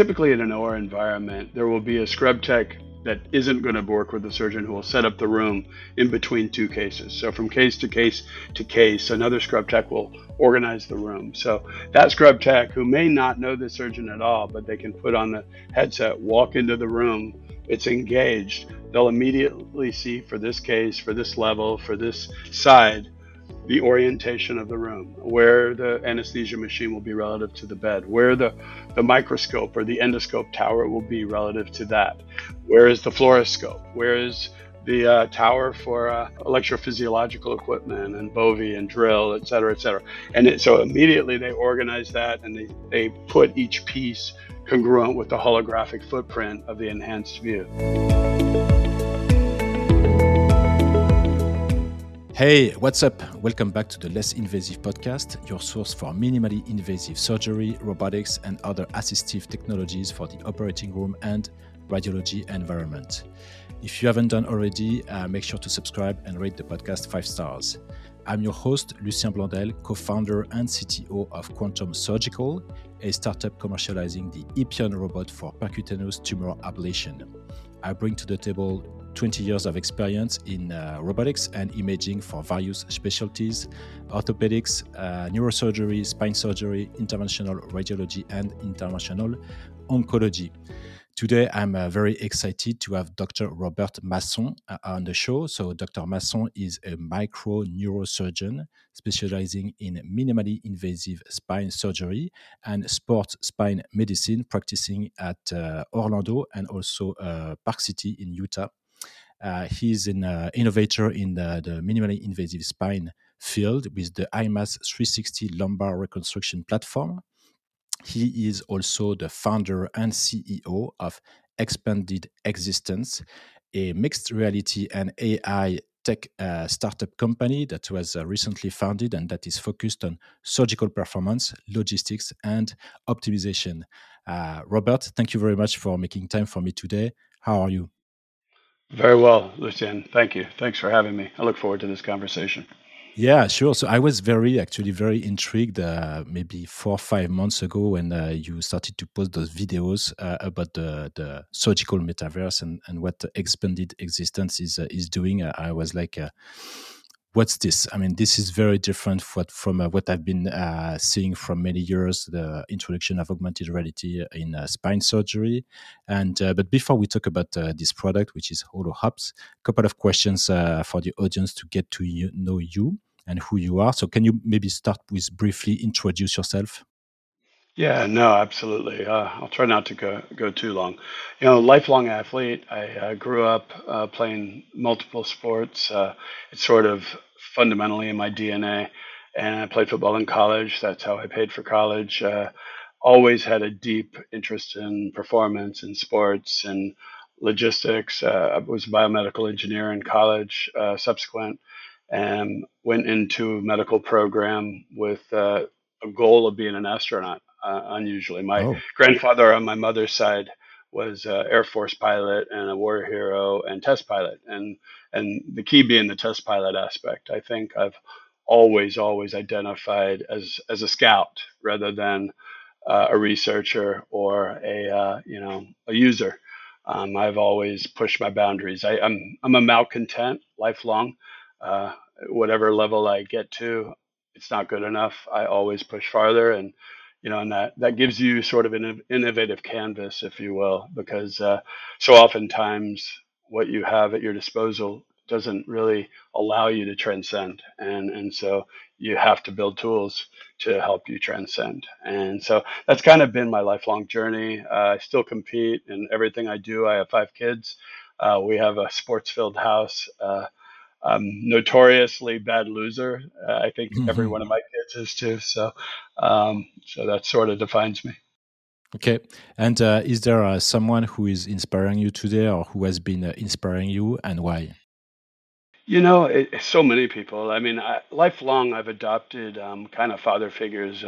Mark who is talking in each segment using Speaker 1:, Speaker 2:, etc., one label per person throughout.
Speaker 1: typically in an OR environment, there will be a scrub tech that isn't going to work with the surgeon who will set up the room in between two cases. So from case to case to case, another scrub tech will organize the room. So that scrub tech who may not know the surgeon at all, but they can put on the headset, walk into the room, it's engaged, they'll immediately see for this case, for this level, for this side, the orientation of the room, where the anesthesia machine will be relative to the bed, where the, the microscope or the endoscope tower will be relative to that, where is the fluoroscope, where is the uh, tower for uh, electrophysiological equipment and Bovie and drill, et cetera, et cetera. And it, so immediately they organize that and they, they put each piece congruent with the holographic footprint of the enhanced view.
Speaker 2: Hey, what's up? Welcome back to the Less Invasive Podcast, your source for minimally invasive surgery, robotics, and other assistive technologies for the operating room and radiology environment. If you haven't done already, uh, make sure to subscribe and rate the podcast five stars. I'm your host, Lucien Blondel, co founder and CTO of Quantum Surgical, a startup commercializing the Epione robot for percutaneous tumor ablation. I bring to the table 20 years of experience in uh, robotics and imaging for various specialties orthopedics, uh, neurosurgery, spine surgery, interventional radiology, and interventional oncology. Today, I'm uh, very excited to have Dr. Robert Masson uh, on the show. So, Dr. Masson is a micro neurosurgeon specializing in minimally invasive spine surgery and sports spine medicine, practicing at uh, Orlando and also uh, Park City in Utah. Uh, he's an uh, innovator in the, the, minimally invasive spine field with the IMAS 360 lumbar reconstruction platform. He is also the founder and CEO of Expanded Existence, a mixed reality and AI tech uh, startup company that was uh, recently founded and that is focused on surgical performance, logistics, and optimization. Uh, Robert, thank you very much for making time for me today. How are you?
Speaker 1: Very well, Lucien. Thank you. Thanks for having me. I look forward to this conversation.
Speaker 2: Yeah, sure. So I was very, actually, very intrigued uh, maybe four or five months ago when uh, you started to post those videos uh, about the, the surgical metaverse and, and what expanded existence is uh, is doing. I was like, uh, what's this? I mean, this is very different what, from uh, what I've been uh, seeing from many years, the introduction of augmented reality in uh, spine surgery. And uh, but before we talk about uh, this product, which is HoloOPS, a couple of questions uh, for the audience to get to you, know you and who you are. So, can you maybe start with briefly introduce yourself?
Speaker 1: Yeah, no, absolutely. Uh, I'll try not to go go too long. You know, lifelong athlete. I uh, grew up uh, playing multiple sports. Uh, it's sort of fundamentally in my DNA. And I played football in college. That's how I paid for college. Uh, always had a deep interest in performance and sports and logistics. Uh, I was a biomedical engineer in college. subsequent, and went into a medical program with a goal of being an astronaut uh, unusually. My oh. grandfather on my mother's side was an Air Force pilot and a war hero and test pilot, and and the key being the test pilot aspect. I think I've always always identified as as a scout rather than uh, a researcher or a uh, you know a user. Um, I've always pushed my boundaries. I, am I'm, I'm a malcontent lifelong. Uh, whatever level I get to, it's not good enough. I always push farther, and you know, and that that gives you sort of an innovative canvas, if you will, because uh, so oftentimes what you have at your disposal doesn't really allow you to transcend, and and so you have to build tools to help you transcend, and so that's kind of been my lifelong journey. Uh, I still compete in everything I do. I have five kids. Uh, we have a sports-filled house. Uh, I'm notoriously bad loser. Uh, I think mm-hmm. every one of my kids is too. So, um, so that sort of defines me.
Speaker 2: Okay. And uh, is there uh, someone who is inspiring you today, or who has been uh, inspiring you, and why?
Speaker 1: You know, it, so many people. I mean, I, lifelong, I've adopted um, kind of father figures.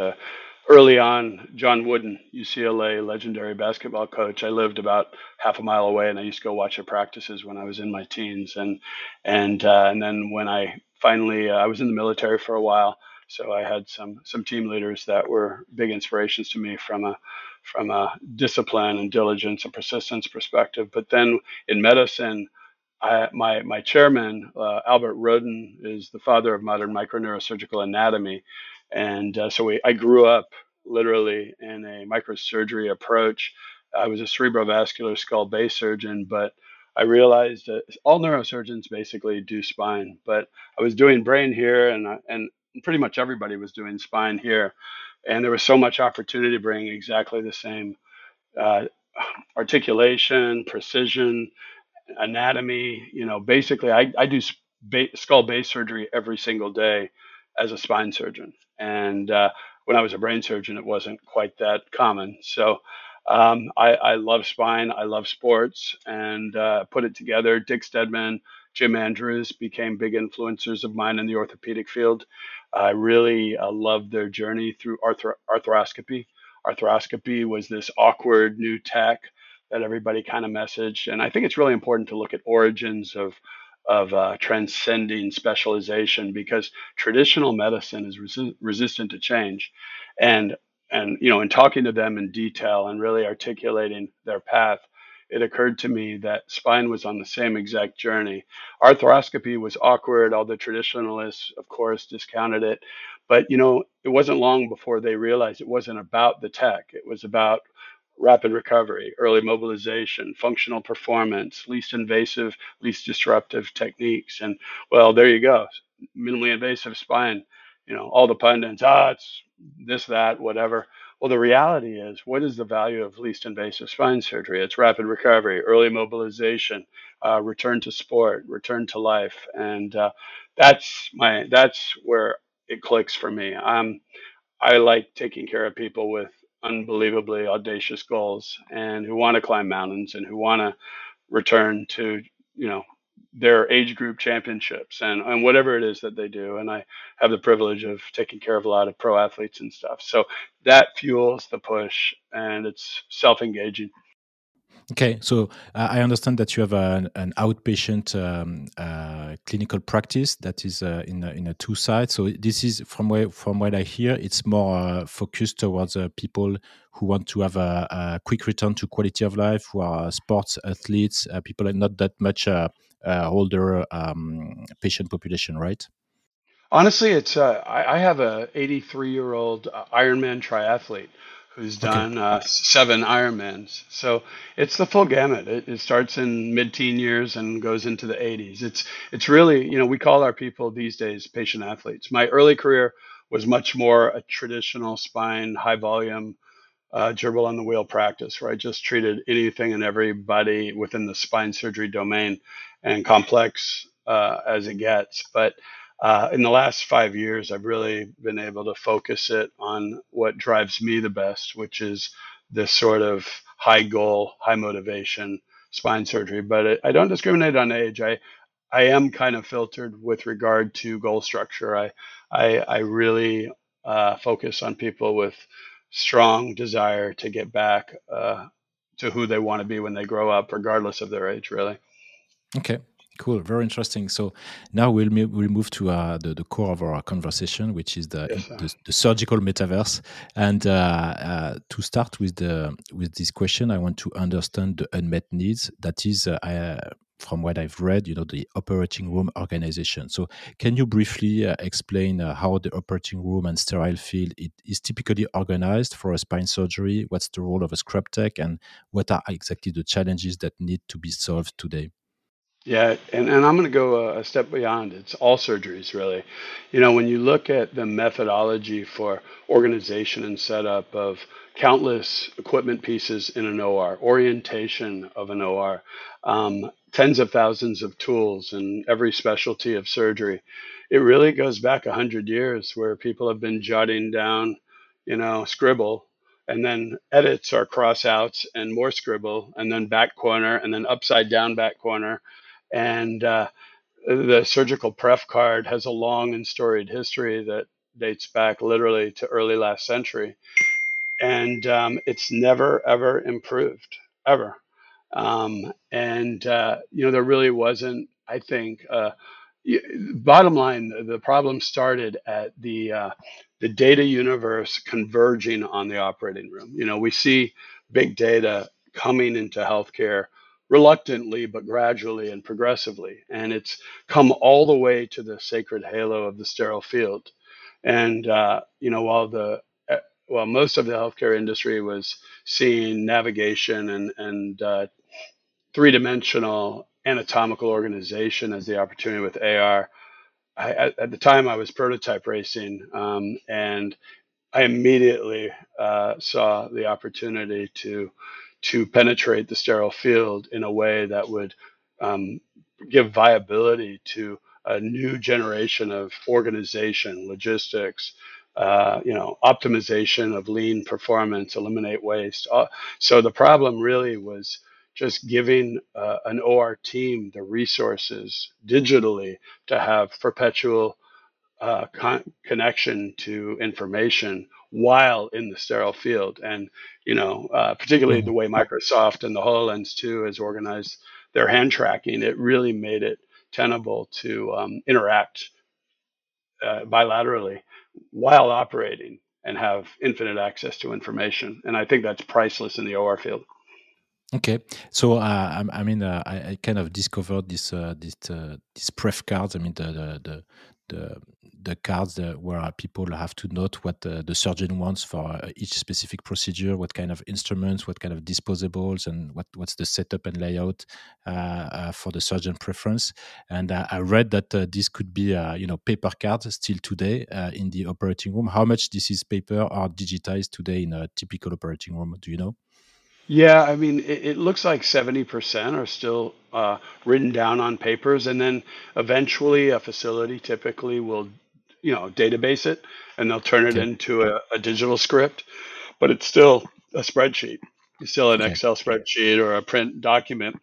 Speaker 1: Early on, John Wooden, UCLA legendary basketball coach. I lived about half a mile away, and I used to go watch their practices when I was in my teens. And and uh, and then when I finally, uh, I was in the military for a while, So I had some some team leaders that were big inspirations to me from a from a discipline and diligence and persistence perspective. But then in medicine, I, my my chairman uh, Albert Rhoton is the father of modern microneurosurgical anatomy, and uh, so we, I grew up literally in a microsurgery approach. I was a cerebrovascular skull base surgeon, but I realized that all neurosurgeons basically do spine, but I was doing brain here, and and pretty much everybody was doing spine here, and there was so much opportunity to bring exactly the same uh, articulation, precision, anatomy. You know, basically, I I do skull base surgery every single day as a spine surgeon, and uh, when I was a brain surgeon, it wasn't quite that common. So um, I, I, love spine. I love sports and uh, put it together. Dick Steadman, Jim Andrews became big influencers of mine in the orthopedic field. I really uh, loved their journey through arthro- arthroscopy. Arthroscopy was this awkward new tech that everybody kind of messaged. And I think it's really important to look at origins of of uh, transcending specialization because traditional medicine is resi- resistant to change. And and you know in talking to them in detail and really articulating their path it occurred to me that spine was on the same exact journey. Arthroscopy was awkward all the traditionalists of course discounted it. But you know it wasn't long before they realized it wasn't about the tech. It was about rapid recovery early mobilization functional performance least invasive least disruptive techniques and well there you go minimally invasive spine you know all the pundits ah it's this, that, whatever. Well, the reality is, what is the value of least invasive spine surgery? It's rapid recovery, early mobilization, uh, return to sport, return to life, and uh, that's my that's where it clicks for me. Um, I like taking care of people with unbelievably audacious goals and who want to climb mountains and who want to return to you know their age group championships and, and whatever it is that they do. And I have the privilege of taking care of a lot of pro athletes and stuff. So that fuels the push and it's self engaging.
Speaker 2: Okay, so uh, I understand that you have an, an outpatient um, uh, clinical practice that is uh, in a, in a two sites. So this is from where from what I hear, it's more uh, focused towards uh, people who want to have a, a, quick return to quality of life, who are sports athletes, uh, people are not that much older um, patient population, right?
Speaker 1: Honestly, it's I, I, have a 83 year old Ironman triathlete who's done okay. uh, seven Ironmans. So it's the full gamut. It, it starts in mid-teen years and goes into the 80s. It's it's really you know we call our people these days patient athletes. My early career was much more a traditional spine, high volume, uh, gerbil on the wheel practice, where I just treated anything and everybody within the spine surgery domain, and complex uh, as it gets. But uh, in the last five years, I've really been able to focus it on what drives me the best, which is this sort of high goal, high motivation spine surgery. But it, I don't discriminate on age. I I am kind of filtered with regard to goal structure. I I, I really uh, focus on people with strong desire to get back uh, to who they want to be when they grow up, regardless of their age. Really.
Speaker 2: Okay. Cool, very interesting. So now we'll we'll move to uh, the the core of our conversation, which is the yes, the, the, surgical metaverse. And uh, uh, to start with the with this question, I want to understand the unmet needs. That is, uh, I, from what I've read, you know, the operating room organization. So can you briefly uh, explain uh, how the operating room and sterile field it is typically organized for a spine surgery? What's the role of a scrub tech, and what are exactly the challenges that need to be solved today?
Speaker 1: Yeah, and, and I'm going to go a, step beyond. It's all surgeries, really. You know, when you look at the methodology for organization and setup of countless equipment pieces in an OR, orientation of an OR, um, tens of thousands of tools in every specialty of surgery, it really goes back 100 years where people have been jotting down, you know, scribble and then edits are cross outs and more scribble and then back corner and then upside down back corner and uh, the surgical pref card has a long and storied history that dates back literally to early last century. And um, it's never, ever improved, ever. Um, and, uh, you know, there really wasn't, I think, uh, bottom line, the problem started at the uh, the data universe converging on the operating room. You know, we see big data coming into healthcare reluctantly, but gradually and progressively, and it's come all the way to the sacred halo of the sterile field. And uh, you know, while the uh, while most of the healthcare industry was seeing navigation and and uh, three dimensional anatomical organization as the opportunity with AR. I, at, at, the time, I was prototype racing, um, and I immediately uh, saw the opportunity to to penetrate the sterile field in a way that would um, give viability to a new generation of organization, logistics, uh, you know, optimization of lean performance, eliminate waste. Uh, so the problem really was just giving uh, an OR team the resources digitally to have perpetual uh, con- connection to information while in the sterile field. And, you know, uh, particularly the way Microsoft and the HoloLens 2 has organized their hand tracking, it really made it tenable to um, interact uh, bilaterally while operating and have infinite access to information. And I think that's priceless in the OR field.
Speaker 2: Okay, so uh, I, I, mean, uh, I, I, kind of discovered this uh, this uh, this pref cards. I mean, the the the the, the cards where people have to note what the surgeon wants for uh, each specific procedure, what kind of instruments, what kind of disposables, and what what's the setup and layout uh, for the surgeon preference. And I read that this could be you know paper cards still today in the operating room. How much this is paper or digitized today in a typical operating room? Do you know?
Speaker 1: Yeah, I mean, it, it looks like 70% are still uh, written down on papers, and then eventually a facility typically will, you know, database it and they'll turn it
Speaker 2: Okay.
Speaker 1: into a, a digital script, but it's still a spreadsheet. It's still an
Speaker 2: Okay.
Speaker 1: Excel spreadsheet or a print document.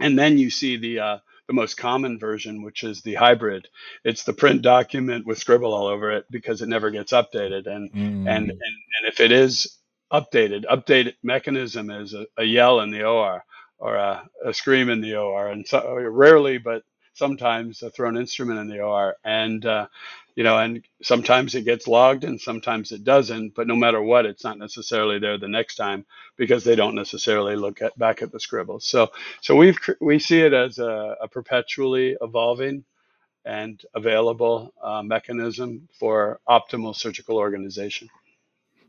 Speaker 1: And then you see the uh, the most common version, which is the hybrid. It's the print document with scribble all over it because it never gets updated. And and and,
Speaker 2: Mm,
Speaker 1: and if it is updated. Update mechanism is a, a yell in the OR or a, a scream in the OR, and so, rarely, but sometimes a thrown instrument in the OR. And uh, you know, and sometimes it gets logged, and sometimes it doesn't. But no matter what, it's not necessarily there the next time because they don't necessarily look at back at the scribbles. So, so we've we see it as a, a perpetually evolving and available uh, mechanism for optimal surgical organization.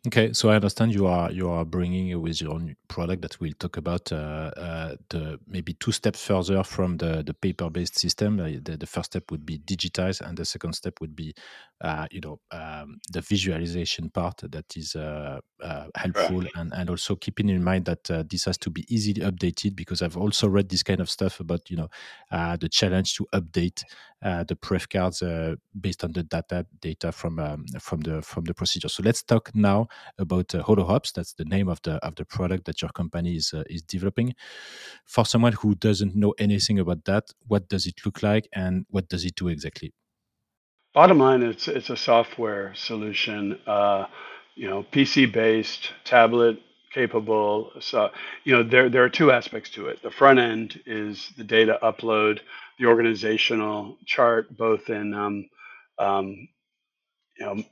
Speaker 2: Okay, so I understand you are you are bringing with your new product that we'll talk about uh, uh, the maybe two steps further from the the paper based system. Uh, the, the first step would be digitize, and the second step would be uh, you know um, the visualization part that is uh, uh, helpful,
Speaker 1: Right.
Speaker 2: and and also keeping in mind that this has to be easily updated because I've also read this kind of stuff about you know the challenge to update the pref cards based on the data data from um, from the from the procedure. So let's talk now about uh, HoloOPS. That's the name of the of the product that your company is uh, is developing. For someone who doesn't know anything about that, what does it look like and what does it do exactly?
Speaker 1: Bottom line, it's it's a software solution. Uh, you know, PC based, tablet capable. So you know, there there are two aspects to it. The front end is the data upload, the organizational chart, both in um, um, you know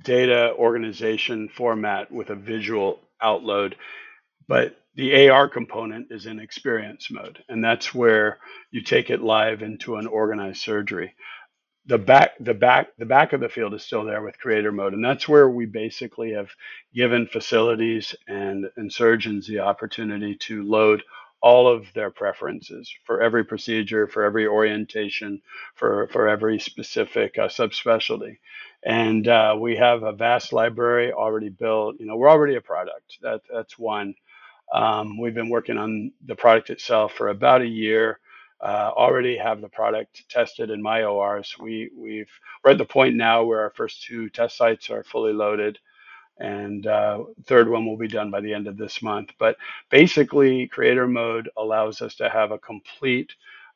Speaker 1: data organization format with a visual outload. But the AR component is in experience mode, and that's where you take it live into an organized surgery. The back, the back, the back of the field is still there with creator mode, and that's where we basically have given facilities and, and surgeons the opportunity to load all of their preferences for every procedure, for every orientation, for for every specific uh, subspecialty and uh, we have a vast library already built. You know, we're already a product. That that's one. Um, we've been working on the product itself for about a year. Uh, already have the product tested in my ORs. We we've we're at the point now where our first two test sites are fully loaded, and uh, third one will be done by the end of this month. But basically, Creator Mode allows us to have a complete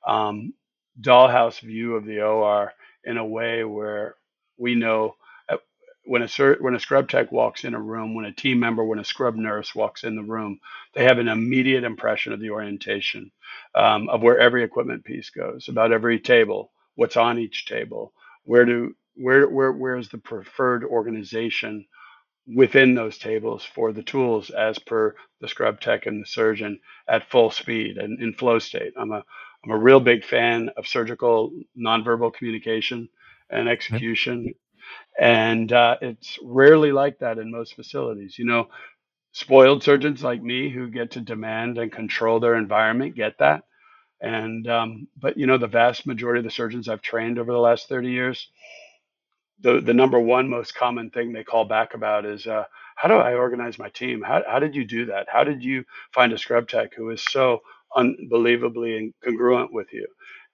Speaker 1: um, dollhouse view of the OR in a way where we know uh, when a when a scrub tech walks in a room, when a team member, when a scrub nurse walks in the room, they have an immediate impression of the orientation um, of where every equipment piece goes, about every table, what's on each table, where do where where where is the preferred organization within those tables for the tools as per the scrub tech and the surgeon at full speed and in flow state. I'm a I'm a real big fan of surgical nonverbal communication and execution, and uh, it's rarely like that in most facilities. You know, spoiled surgeons like me who get to demand and control their environment get that, and um, but you know the vast majority of the surgeons I've trained over the last 30 years the the number one most common thing they call back about is uh, how do I organize my team? How how did you do that? How did you find a scrub tech who is so unbelievably congruent with you?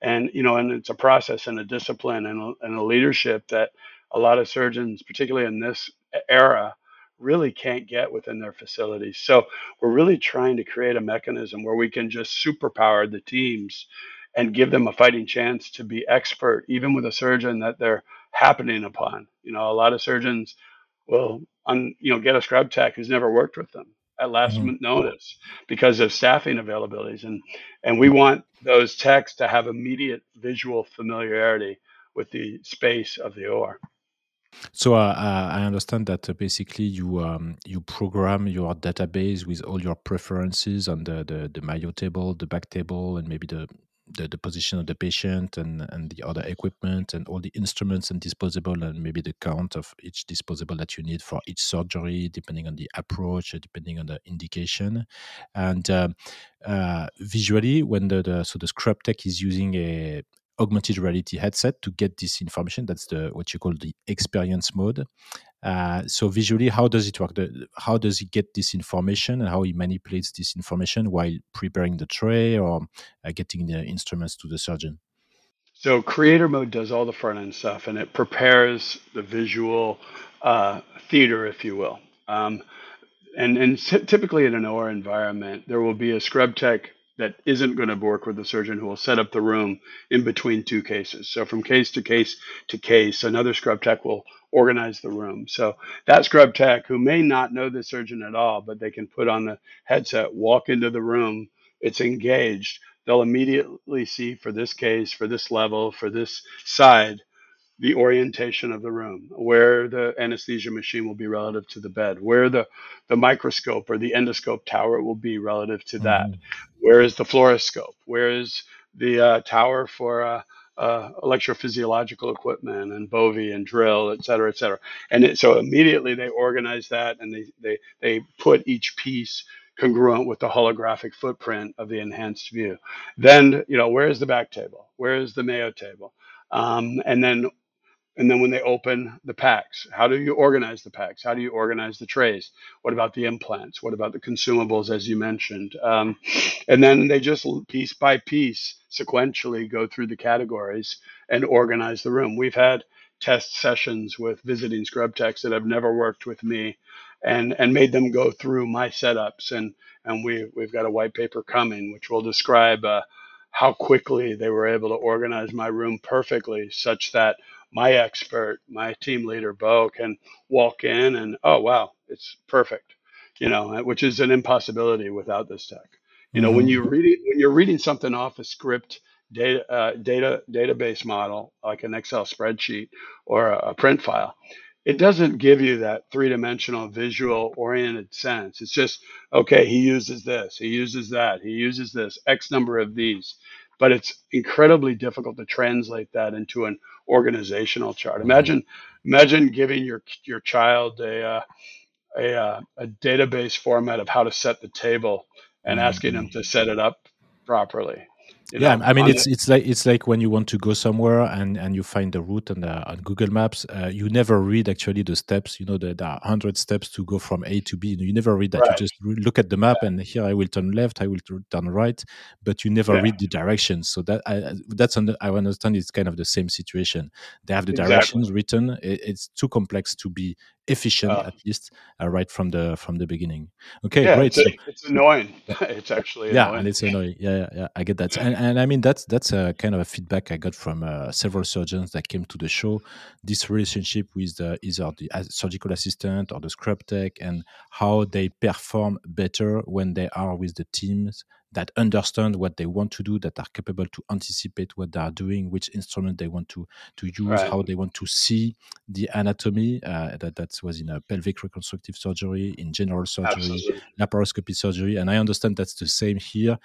Speaker 1: And you know, and it's a process and a discipline and a, and a leadership that a lot of surgeons, particularly in this era, really can't get within their facilities. So we're really trying to create a mechanism where we can just superpower the teams and give them a fighting chance to be expert, even with a surgeon that they're happening upon. You know, a lot of surgeons will, you know, get a scrub tech who's never worked with them at last mm-hmm. notice because of staffing availabilities, and and we want those techs to have immediate visual familiarity with the space of the OR.
Speaker 2: So uh, uh, I understand that uh, basically you um, you program your database with all your preferences on the, the the Mayo table, the back table, and maybe the the, the position of the patient and, and the other equipment and all the instruments and disposable and maybe the count of each disposable that you need for each surgery depending on the approach depending on the indication. And uh, uh, visually when the, the so the scrub tech is using a augmented reality headset to get this information that's the what you call the experience mode uh, so visually, how does it work? The, how does he get this information and how he manipulates this information while preparing the tray or uh, getting the instruments to the surgeon?
Speaker 1: So creator mode does all the front end stuff and it prepares the visual uh, theater, if you will. Um, and and typically in an OR environment, there will be a scrub tech that isn't going to work with the surgeon who will set up the room in between two cases. So from case to case to case, another scrub tech will organize the room. So that scrub tech who may not know the surgeon at all, but they can put on the headset, walk into the room, it's engaged. They'll immediately see for this case, for this level, for this side, the orientation of the room, where the anesthesia machine will be relative to the bed, where the, the microscope or the endoscope tower will be relative to that, mm-hmm. where is the fluoroscope, where is the uh, tower for uh, uh, electrophysiological equipment and Bovie and drill, et cetera, et cetera. And it, so immediately they organize that and they, they, they put each piece congruent with the holographic footprint of the enhanced view. Then, you know, where is the back table? Where is the Mayo table? Um, and then and then when they open the packs, how do you organize the packs? How do you organize the trays? What about the implants? What about the consumables, as you mentioned? Um, and then they just piece by piece, sequentially go through the categories and organize the room. We've had test sessions with visiting scrub techs that have never worked with me and, and made them go through my setups. And, and we, we've got a white paper coming, which will describe uh, how quickly they were able to organize my room perfectly such that my expert, my team leader, Bo, can walk in and, oh, wow, it's perfect, you know, which is an impossibility without this tech. You know, mm-hmm. when you read when you're reading something off a script data uh, data database model like an Excel spreadsheet or a, a print file, it doesn't give you that three dimensional visual oriented sense. It's just okay. He uses this. He uses that. He uses this X number of these but it's incredibly difficult to translate that into an organizational chart. Mm-hmm. Imagine, imagine giving your your child a uh, a, uh, a database format of how to set the table and asking them to set it up properly.
Speaker 2: You yeah, know, I mean it's it's like it's like when you want to go somewhere and and you find the route on the, on Google Maps. Uh, you never read actually the steps. You know there are hundred steps to go from A to B. You never read that. Right. You just look at the map yeah. and here I will turn left, I will turn right, but you never yeah. read the directions. So that I, that's under, I understand it's kind of the same situation. They have the exactly. directions written. It, it's too complex to be efficient uh, at least uh, right from the from the beginning. Okay
Speaker 1: yeah,
Speaker 2: great.
Speaker 1: it's, a, it's annoying. It's actually
Speaker 2: yeah
Speaker 1: annoying.
Speaker 2: and it's annoying. Yeah, yeah, yeah i get that. And, and i mean that's that's a kind of a feedback i got from uh, several surgeons that came to the show. This relationship with the, either the surgical assistant or the scrub tech and how they perform better when they are with the teams that understand what they want to do, that are capable to anticipate what they are doing, which instrument they want to to use, right. how they want to see the anatomy. Uh, that that was in a pelvic reconstructive surgery, in general surgery, Absolutely. laparoscopy surgery, and I understand that's the same here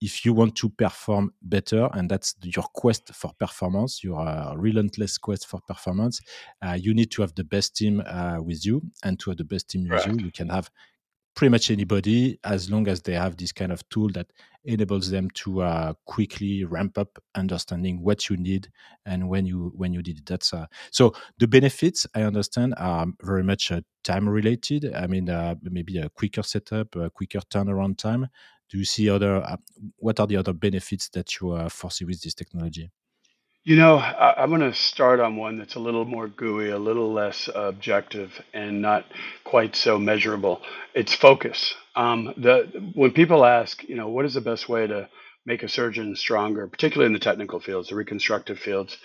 Speaker 2: if you want to perform better, and that's your quest for performance, your uh, relentless quest for performance, uh, you need to have the best team uh, with you. And to have the best team right. with you, you can have pretty much anybody as long as they have this kind of tool that enables them to uh, quickly ramp up understanding what you need and when you when you did it. That's uh, so the benefits i understand are very much uh, time related. I mean uh, maybe a quicker setup a quicker turnaround time. Do you see other uh, what are the other benefits that you uh, foresee with this technology
Speaker 1: you know, I, I'm going to start on one that's a little more gooey, a little less objective, and not quite so measurable. It's focus. Um, the when people ask, you know, what is the best way to make a surgeon stronger, particularly in the technical fields, the reconstructive fields,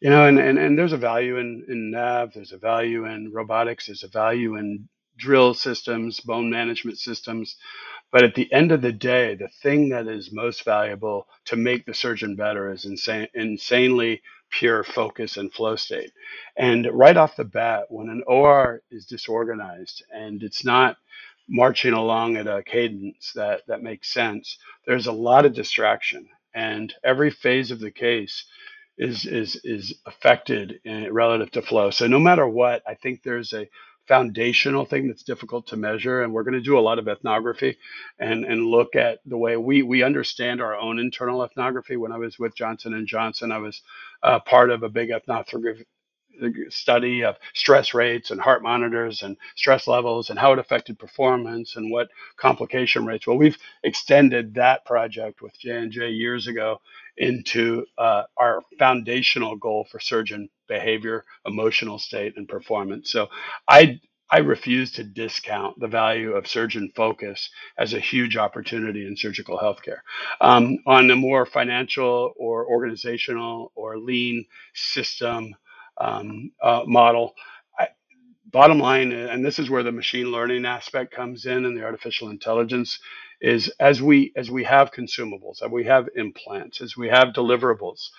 Speaker 1: you know, and, and, and there's a value in, in nav, there's a value in robotics, there's a value in drill systems, bone management systems. But at the end of the day, the thing that is most valuable to make the surgeon better is insane, insanely pure focus and flow state. And right off the bat, when an OR is disorganized and it's not marching along at a cadence that, that makes sense, there's a lot of distraction. And every phase of the case is is is affected in, relative to flow. So no matter what, I think there's a foundational thing that's difficult to measure and we're going to do a lot of ethnography and and look at the way we we understand our own internal ethnography. When i was with johnson and johnson i was uh, part of a big ethnography study of stress rates and heart monitors and stress levels and how it affected performance and what complication rates. Well we've extended that project with j&j years ago into uh, our foundational goal for surgeon behavior, emotional state, and performance. So I I refuse to discount the value of surgeon focus as a huge opportunity in surgical healthcare. Um, on a more financial or organizational or lean system um, uh, model, bottom line, and this is where the machine learning aspect comes in and the artificial intelligence is as we as we have consumables, as we have implants, as we have deliverables,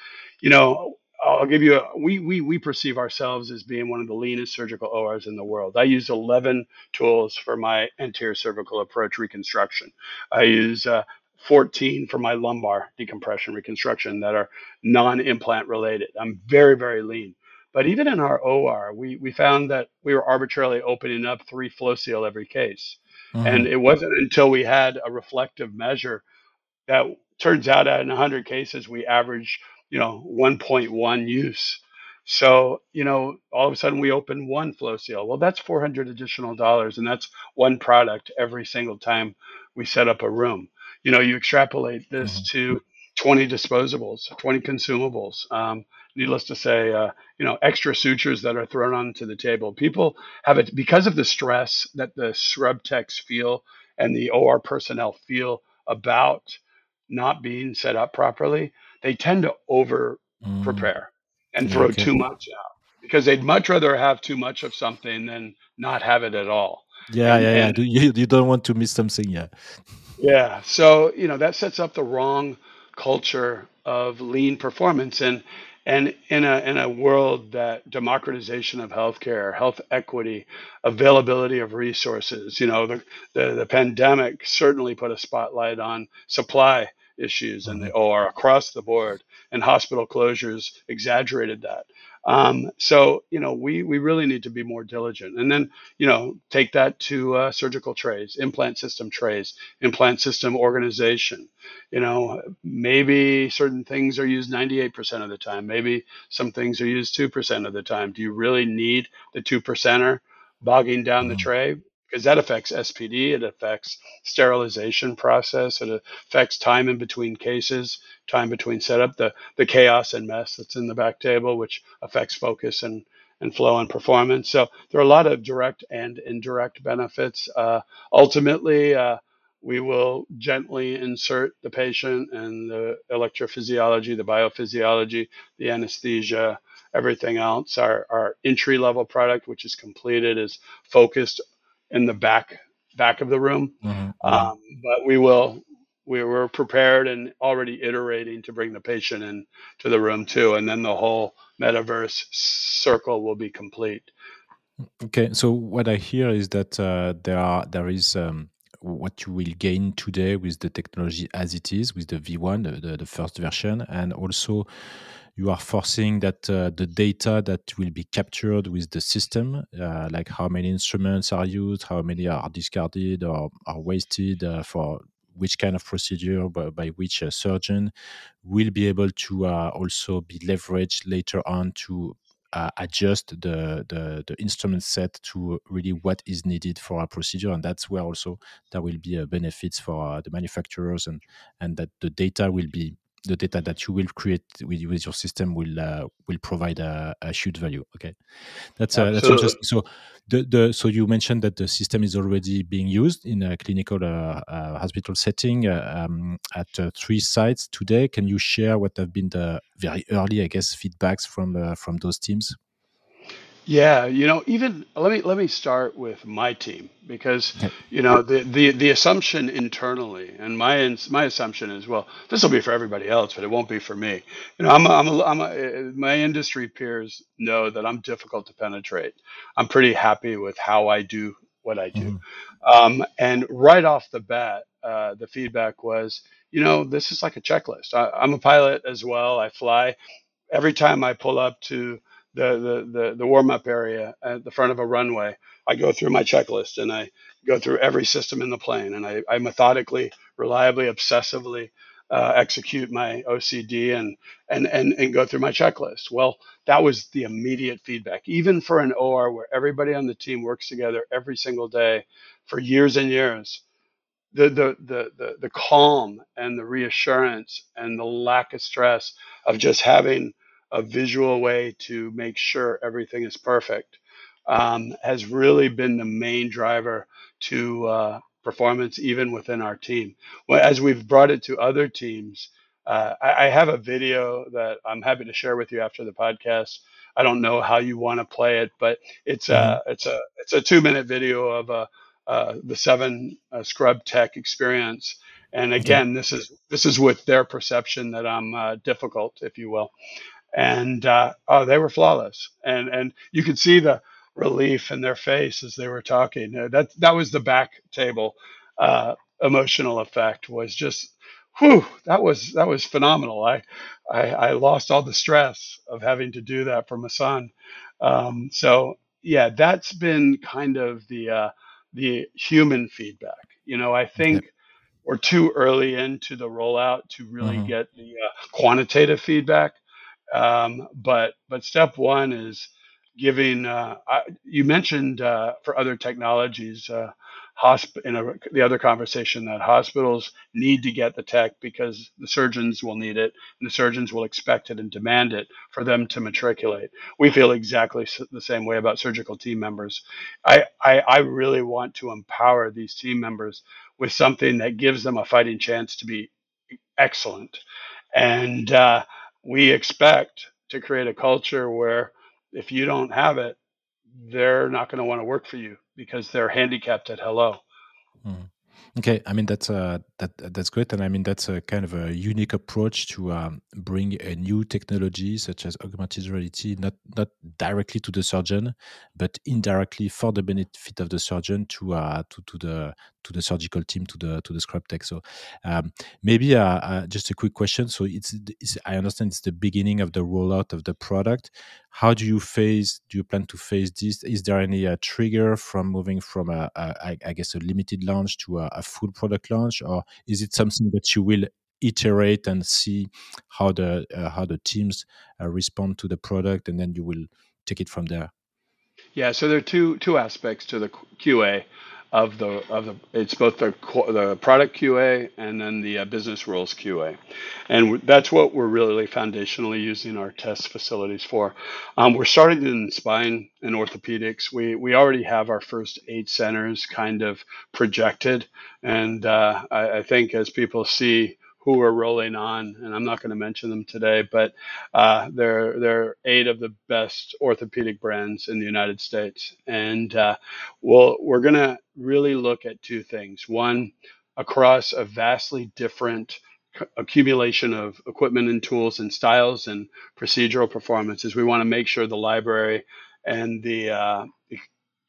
Speaker 1: you know, I'll give you a, we, we, we perceive ourselves as being one of the leanest surgical ORs in the world. I use 11 tools for my anterior cervical approach reconstruction. I use uh, 14 for my lumbar decompression reconstruction that are non implant related. I'm very, very lean. But even in our OR, we, we found that we were arbitrarily opening up three FloSeal every case. Mm-hmm. And it wasn't until we had a reflective measure that turns out in 100 cases, we average, you know, 1.1 use. So, you know, all of a sudden we open one FloSeal. Well, that's 400 additional dollars, and that's one product every single time we set up a room. You know, you extrapolate this mm-hmm. to 20 disposables, 20 consumables. Um, needless to say, uh, you know, extra sutures that are thrown onto the table. People have it because of the stress that the scrub techs feel and the OR personnel feel about not being set up properly. They tend to over mm. prepare mm. and throw okay. too much out because they'd much rather have too much of something than not have it at all.
Speaker 2: Yeah, and, yeah, yeah. you, you don't want to miss something, yeah.
Speaker 1: Yeah. So, you know, that sets up the wrong culture of lean performance and and in a in a world that democratization of healthcare, health equity, availability of resources, you know, the the, the pandemic certainly put a spotlight on supply issues and the mm-hmm. OR across the board, and hospital closures exaggerated that. Um, so you know we we really need to be more diligent, and then you know take that to uh, surgical trays, implant system trays, implant system organization. You know maybe certain things are used 98% of the time, maybe some things are used two percent of the time. Do you really need the two percenter bogging down the mm-hmm. tray? Because that affects SPD, it affects sterilization process, it affects time in between cases, time between setup, the, the chaos and mess that's in the back table, which affects focus and, and flow and performance. So there are a lot of direct and indirect benefits. Uh, ultimately, uh, we will gently insert the patient and the electrophysiology, the biophysiology, the anesthesia, everything else. Our, our entry level product, which is completed, is focused in the back back of the room. Mm-hmm. Um, but we will we were prepared and already iterating to bring the patient in to the room too, and then the whole metaverse circle will be complete.
Speaker 2: Okay, so what I hear is that uh, there are there is um, what you will gain today with the technology as it is with the V1, the, the, the first version, and also you are forcing that uh, the data that will be captured with the system, uh, like how many instruments are used, how many are discarded or are wasted uh, for which kind of procedure by, by which uh, surgeon, will be able to uh, also be leveraged later on to uh, adjust the, the, the instrument set to really what is needed for a procedure, and that's where also there will be uh, benefits for uh, the manufacturers, and and that the data will be the data that you will create with, with your system will uh, will provide a, a, huge value. Okay, that's uh, that's interesting. So the, the so you mentioned that the system is already being used in a clinical uh, uh hospital setting uh, um, at uh, three sites today. Can you share what have been the very early, I guess, feedbacks from from those teams?
Speaker 1: Yeah, you know, even let me let me start with my team because you know the the the assumption internally and my my assumption is well this will be for everybody else but it won't be for me. You know, I'm a, I'm a, I'm a, my industry peers know that I'm difficult to penetrate. I'm pretty happy with how I do what I do, mm-hmm. um, and right off the bat, uh, the feedback was, you know, this is like a checklist. I, I'm a pilot as well. I fly. Every time I pull up to the the the, warm up area at the front of a runway. I go through my checklist and I go through every system in the plane and I, I methodically, reliably, obsessively uh, execute my OCD and, and and and go through my checklist. Well, that was the immediate feedback. Even for an OR where everybody on the team works together every single day for years and years, the the the the, the calm and the reassurance and the lack of stress of just having a visual way to make sure everything is perfect um, has really been the main driver to uh, performance, even within our team. Well, as we've brought it to other teams, uh, I, I, have a video that I'm happy to share with you after the podcast. I don't know how you want to play it, but it's a mm-hmm. it's a it's a two minute video of uh, uh the seven uh, scrub tech experience. And again, this is this is with their perception that I'm uh, difficult, if you will and uh, oh, they were flawless. And and you could see the relief in their face as they were talking. Uh, that that was the back table uh, emotional effect. Was just, whew, that was that was phenomenal. I, I, I lost all the stress of having to do that for my son. Um, so yeah, that's been kind of the uh, the human feedback. You know, I think. We're too early into the rollout to really mm-hmm. get the uh, quantitative feedback. Um, but but step one is giving. Uh, I, you mentioned uh, for other technologies, uh, hosp- in a, the other conversation that hospitals need to get the tech because the surgeons will need it and the surgeons will expect it and demand it for them to matriculate. We feel exactly the same way about surgical team members. I, I, I really want to empower these team members with something that gives them a fighting chance to be excellent. And uh, we expect to create a culture where if you don't have it, they're not going to want to work for you because they're handicapped at hello.
Speaker 2: Mm. Okay, I mean that's uh, that that's great, and I mean that's a kind of a unique approach to um, bring a new technology such as augmented reality, not not directly to the surgeon, but indirectly for the benefit of the surgeon to uh, to to the to the surgical team to the to the scrub tech. So um, maybe uh, uh, just a quick question. So it's, it's, I understand it's the beginning of the rollout of the product. How do you phase? Do you plan to phase this? Is there any uh, trigger from moving from a, a I, I guess a limited launch to a, a full product launch, or is it something that you will iterate and see how the uh, how the teams uh, respond to the product, and then you will take it from there?
Speaker 1: Yeah, so there are two two aspects to the QA of the of the it's both the the product QA and then the uh, business rules QA, and that's what we're really foundationally using our test facilities for. Um, we're starting in spine and orthopedics. We we already have our first eight centers kind of projected, and uh, I, I think as people see who are rolling on, and I'm not going to mention them today, but uh, they're they're eight of the best orthopedic brands in the United States, and uh, we'll, we're going to really look at two things. One, across a vastly different accumulation of equipment and tools and styles and procedural performances. We want to make sure the library and the uh,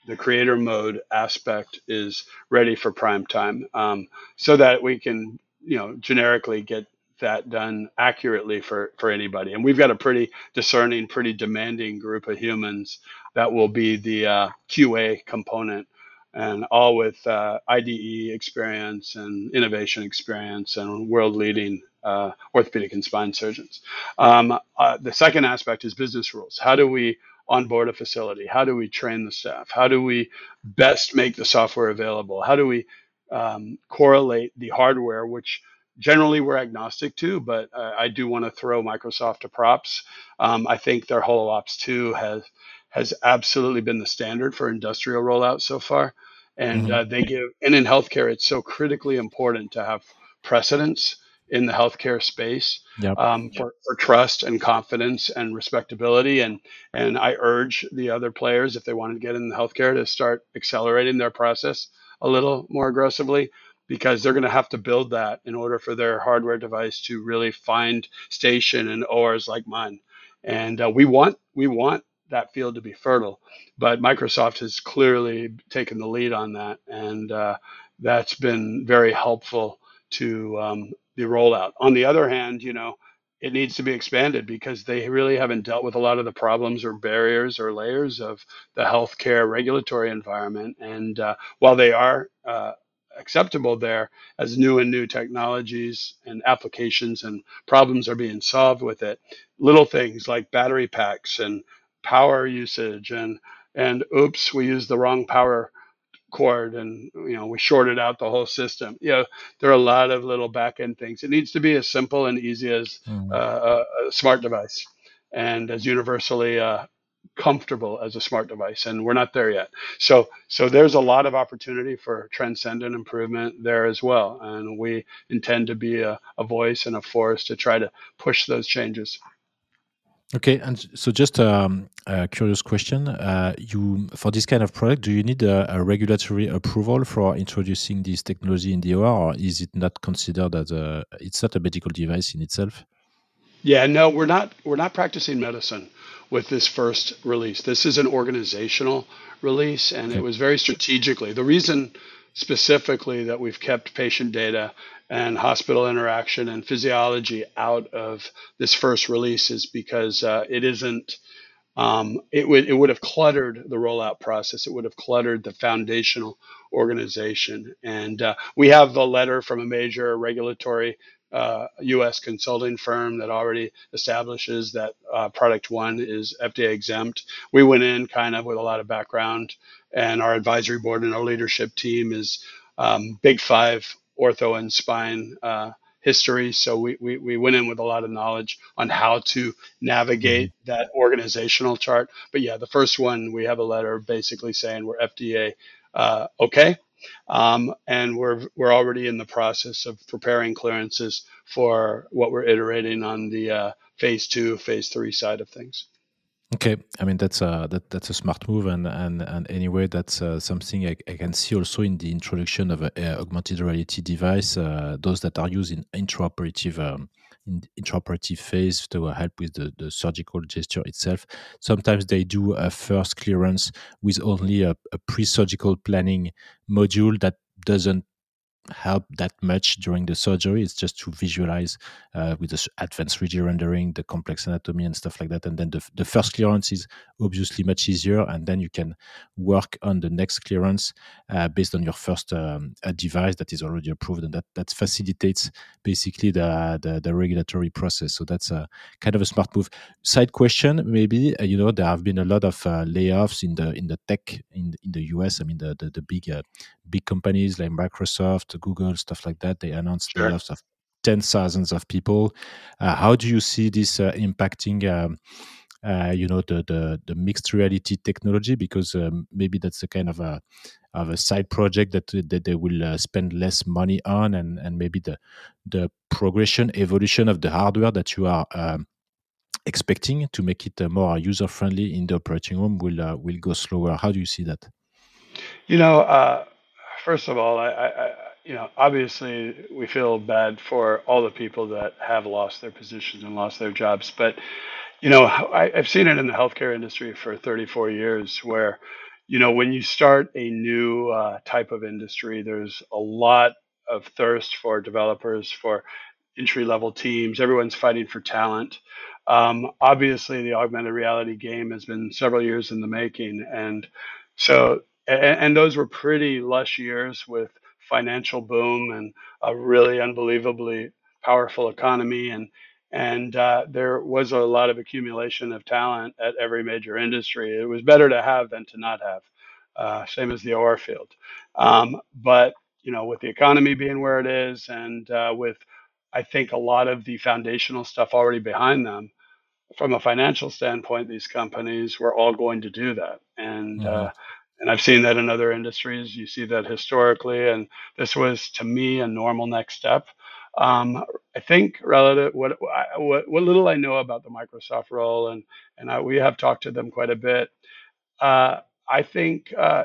Speaker 1: the creator mode aspect is ready for prime time, um, so that we can you know generically get that done accurately for for anybody. And we've got a pretty discerning, pretty demanding group of humans that will be the uh, QA component and all with uh, IDE experience and innovation experience and world leading uh, orthopedic and spine surgeons. Um, uh, the second aspect is business rules. How do we onboard a facility? How do we train the staff? How do we best make the software available? How do we um, correlate the hardware, which generally we're agnostic to, but uh, I do want to throw Microsoft to props. Um, I think their HoloLens 2 has has absolutely been the standard for industrial rollout so far. And mm-hmm. uh, they give, and in healthcare, it's so critically important to have precedence in the healthcare space yep. um, for, for trust and confidence and respectability. And and I urge the other players, if they want to get in the healthcare, to start accelerating their process a little more aggressively because they're going to have to build that in order for their hardware device to really find station and ORs like mine. And uh, we want we want that field to be fertile. But Microsoft has clearly taken the lead on that, and uh, that's been very helpful to um, the rollout. On the other hand, you know, it needs to be expanded because they really haven't dealt with a lot of the problems or barriers or layers of the healthcare regulatory environment. And uh, while they are uh, acceptable there as new and new technologies and applications and problems are being solved with it, little things like battery packs and power usage and and oops we used the wrong power cord and you know we shorted out the whole system. You know there are a lot of little back end things. It needs to be as simple and easy as mm. uh, a, smart device and as universally uh, comfortable as a smart device and we're not there yet. So so there's a lot of opportunity for transcendent improvement there as well and we intend to be a, a voice and a force to try to push those changes
Speaker 2: Okay, and so just um, a curious question: uh, You for this kind of product, do you need a, a, regulatory approval for introducing this technology in the OR, or is it not considered as a? It's not a medical device in itself.
Speaker 1: Yeah, no, we're not. We're not practicing medicine with this first release. This is an organizational release, and okay. it was very strategically. The reason specifically that we've kept patient data and hospital interaction and physiology out of this first release is because uh, it isn't. Um, it would it would have cluttered the rollout process. It would have cluttered the foundational organization. And uh, we have the letter from a major regulatory uh, U.S. consulting firm that already establishes that uh, product one is FDA exempt. We went in kind of with a lot of background, and our advisory board and our leadership team is um, Big Five ortho and spine uh, history. So we, we, we went in with a lot of knowledge on how to navigate mm-hmm. that organizational chart. But yeah, the first one, we have a letter basically saying we're FDA uh, okay. Um, and we're, we're already in the process of preparing clearances for what we're iterating on the uh, phase two, phase three side of things.
Speaker 2: Okay, I mean that's a that, that's a smart move, and and and anyway, that's uh, something I, I, can see also in the introduction of a, a augmented reality device. Uh, those that are used in intraoperative um, in intraoperative phase to help with the, the surgical gesture itself. Sometimes they do a first clearance with only a, a pre-surgical planning module that doesn't help that much during the surgery. It's just to visualize uh, with the advanced 3D rendering, the complex anatomy and stuff like that. And then the, the first clearance is obviously much easier. And then you can work on the next clearance uh, based on your first um, device that is already approved. And that, that facilitates basically the, the, the regulatory process. So that's a kind of a smart move. Side question, maybe, uh, you know, there have been a lot of uh, layoffs in the in the tech in, in the US. I mean, the, the, the big, uh, big companies like Microsoft, Google, stuff like that. They announced sure. layoffs of tens thousands of people. Uh, how do you see this uh, impacting? Um, uh, you know the, the, the mixed reality technology because um, maybe that's a kind of a of a side project that that they will uh, spend less money on and and maybe the the progression evolution of the hardware that you are um, expecting to make it uh, more user friendly in the operating room will uh, will go slower how do you see that
Speaker 1: you know first of all I, I you know, obviously we feel bad for all the people that have lost their positions and lost their jobs. But, you know, I, I've seen it in the healthcare industry for 34 years where, you know, when you start a new uh, type of industry, there's a lot of thirst for developers, for entry level teams. Everyone's fighting for talent. Um, obviously, the augmented reality game has been several years in the making, and so and, and those were pretty lush years with financial boom and a really unbelievably powerful economy and and uh, there was a lot of accumulation of talent at every major industry. It was better to have than to not have, uh, same as the OR field. Um, but you know, with the economy being where it is, and uh, with I think a lot of the foundational stuff already behind them, from a financial standpoint, these companies were all going to do that, and mm-hmm. And I've seen that in other industries. You see that historically, and this was to me a normal next step. Um, I think relative what, what what little I know about the Microsoft role, and and I, we have talked to them quite a bit. Uh, I think uh,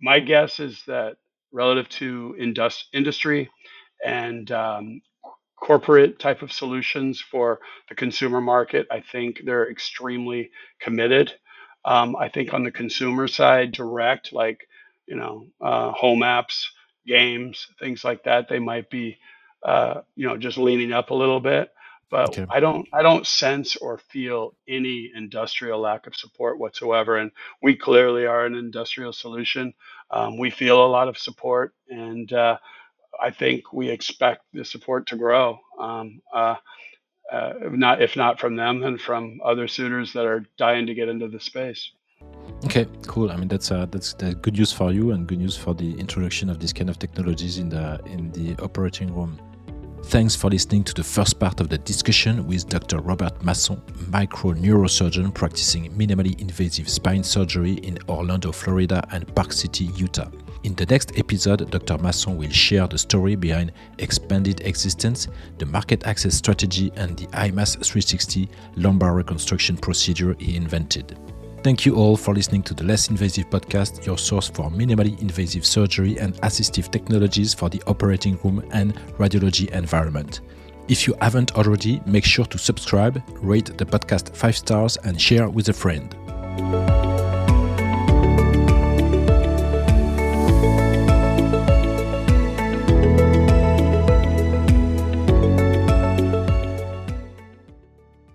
Speaker 1: my guess is that relative to indus- industry and um, corporate type of solutions for the consumer market. I think they're extremely committed. Um, I think on the consumer side, direct, like, you know, uh, home apps, games, things like that, they might be, uh, you know, just leaning up a little bit. But okay. I don't, I don't sense or feel any industrial lack of support whatsoever. And we clearly are an industrial solution. Um, we feel a lot of support, and uh, I think we expect the support to grow. Um, uh, not if not from them, then from other suitors that are dying to get into the space.
Speaker 2: Okay, cool. I mean that's uh, that's good news for you and good news for the introduction of this kind of technologies in the in the operating room. Thanks for listening to the first part of the discussion with Dr. Robert Masson, micro neurosurgeon practicing minimally invasive spine surgery in Orlando, Florida and Park City, Utah. In the next episode, Dr. Masson will share the story behind Expanded Existence, the market access strategy, and the IMAS 360 lumbar reconstruction procedure he invented. Thank you all for listening to the Less Invasive Podcast, your source for minimally invasive surgery and assistive technologies for the operating room and radiology environment. If you haven't already, make sure to subscribe, rate the podcast 5 stars, and share with a friend.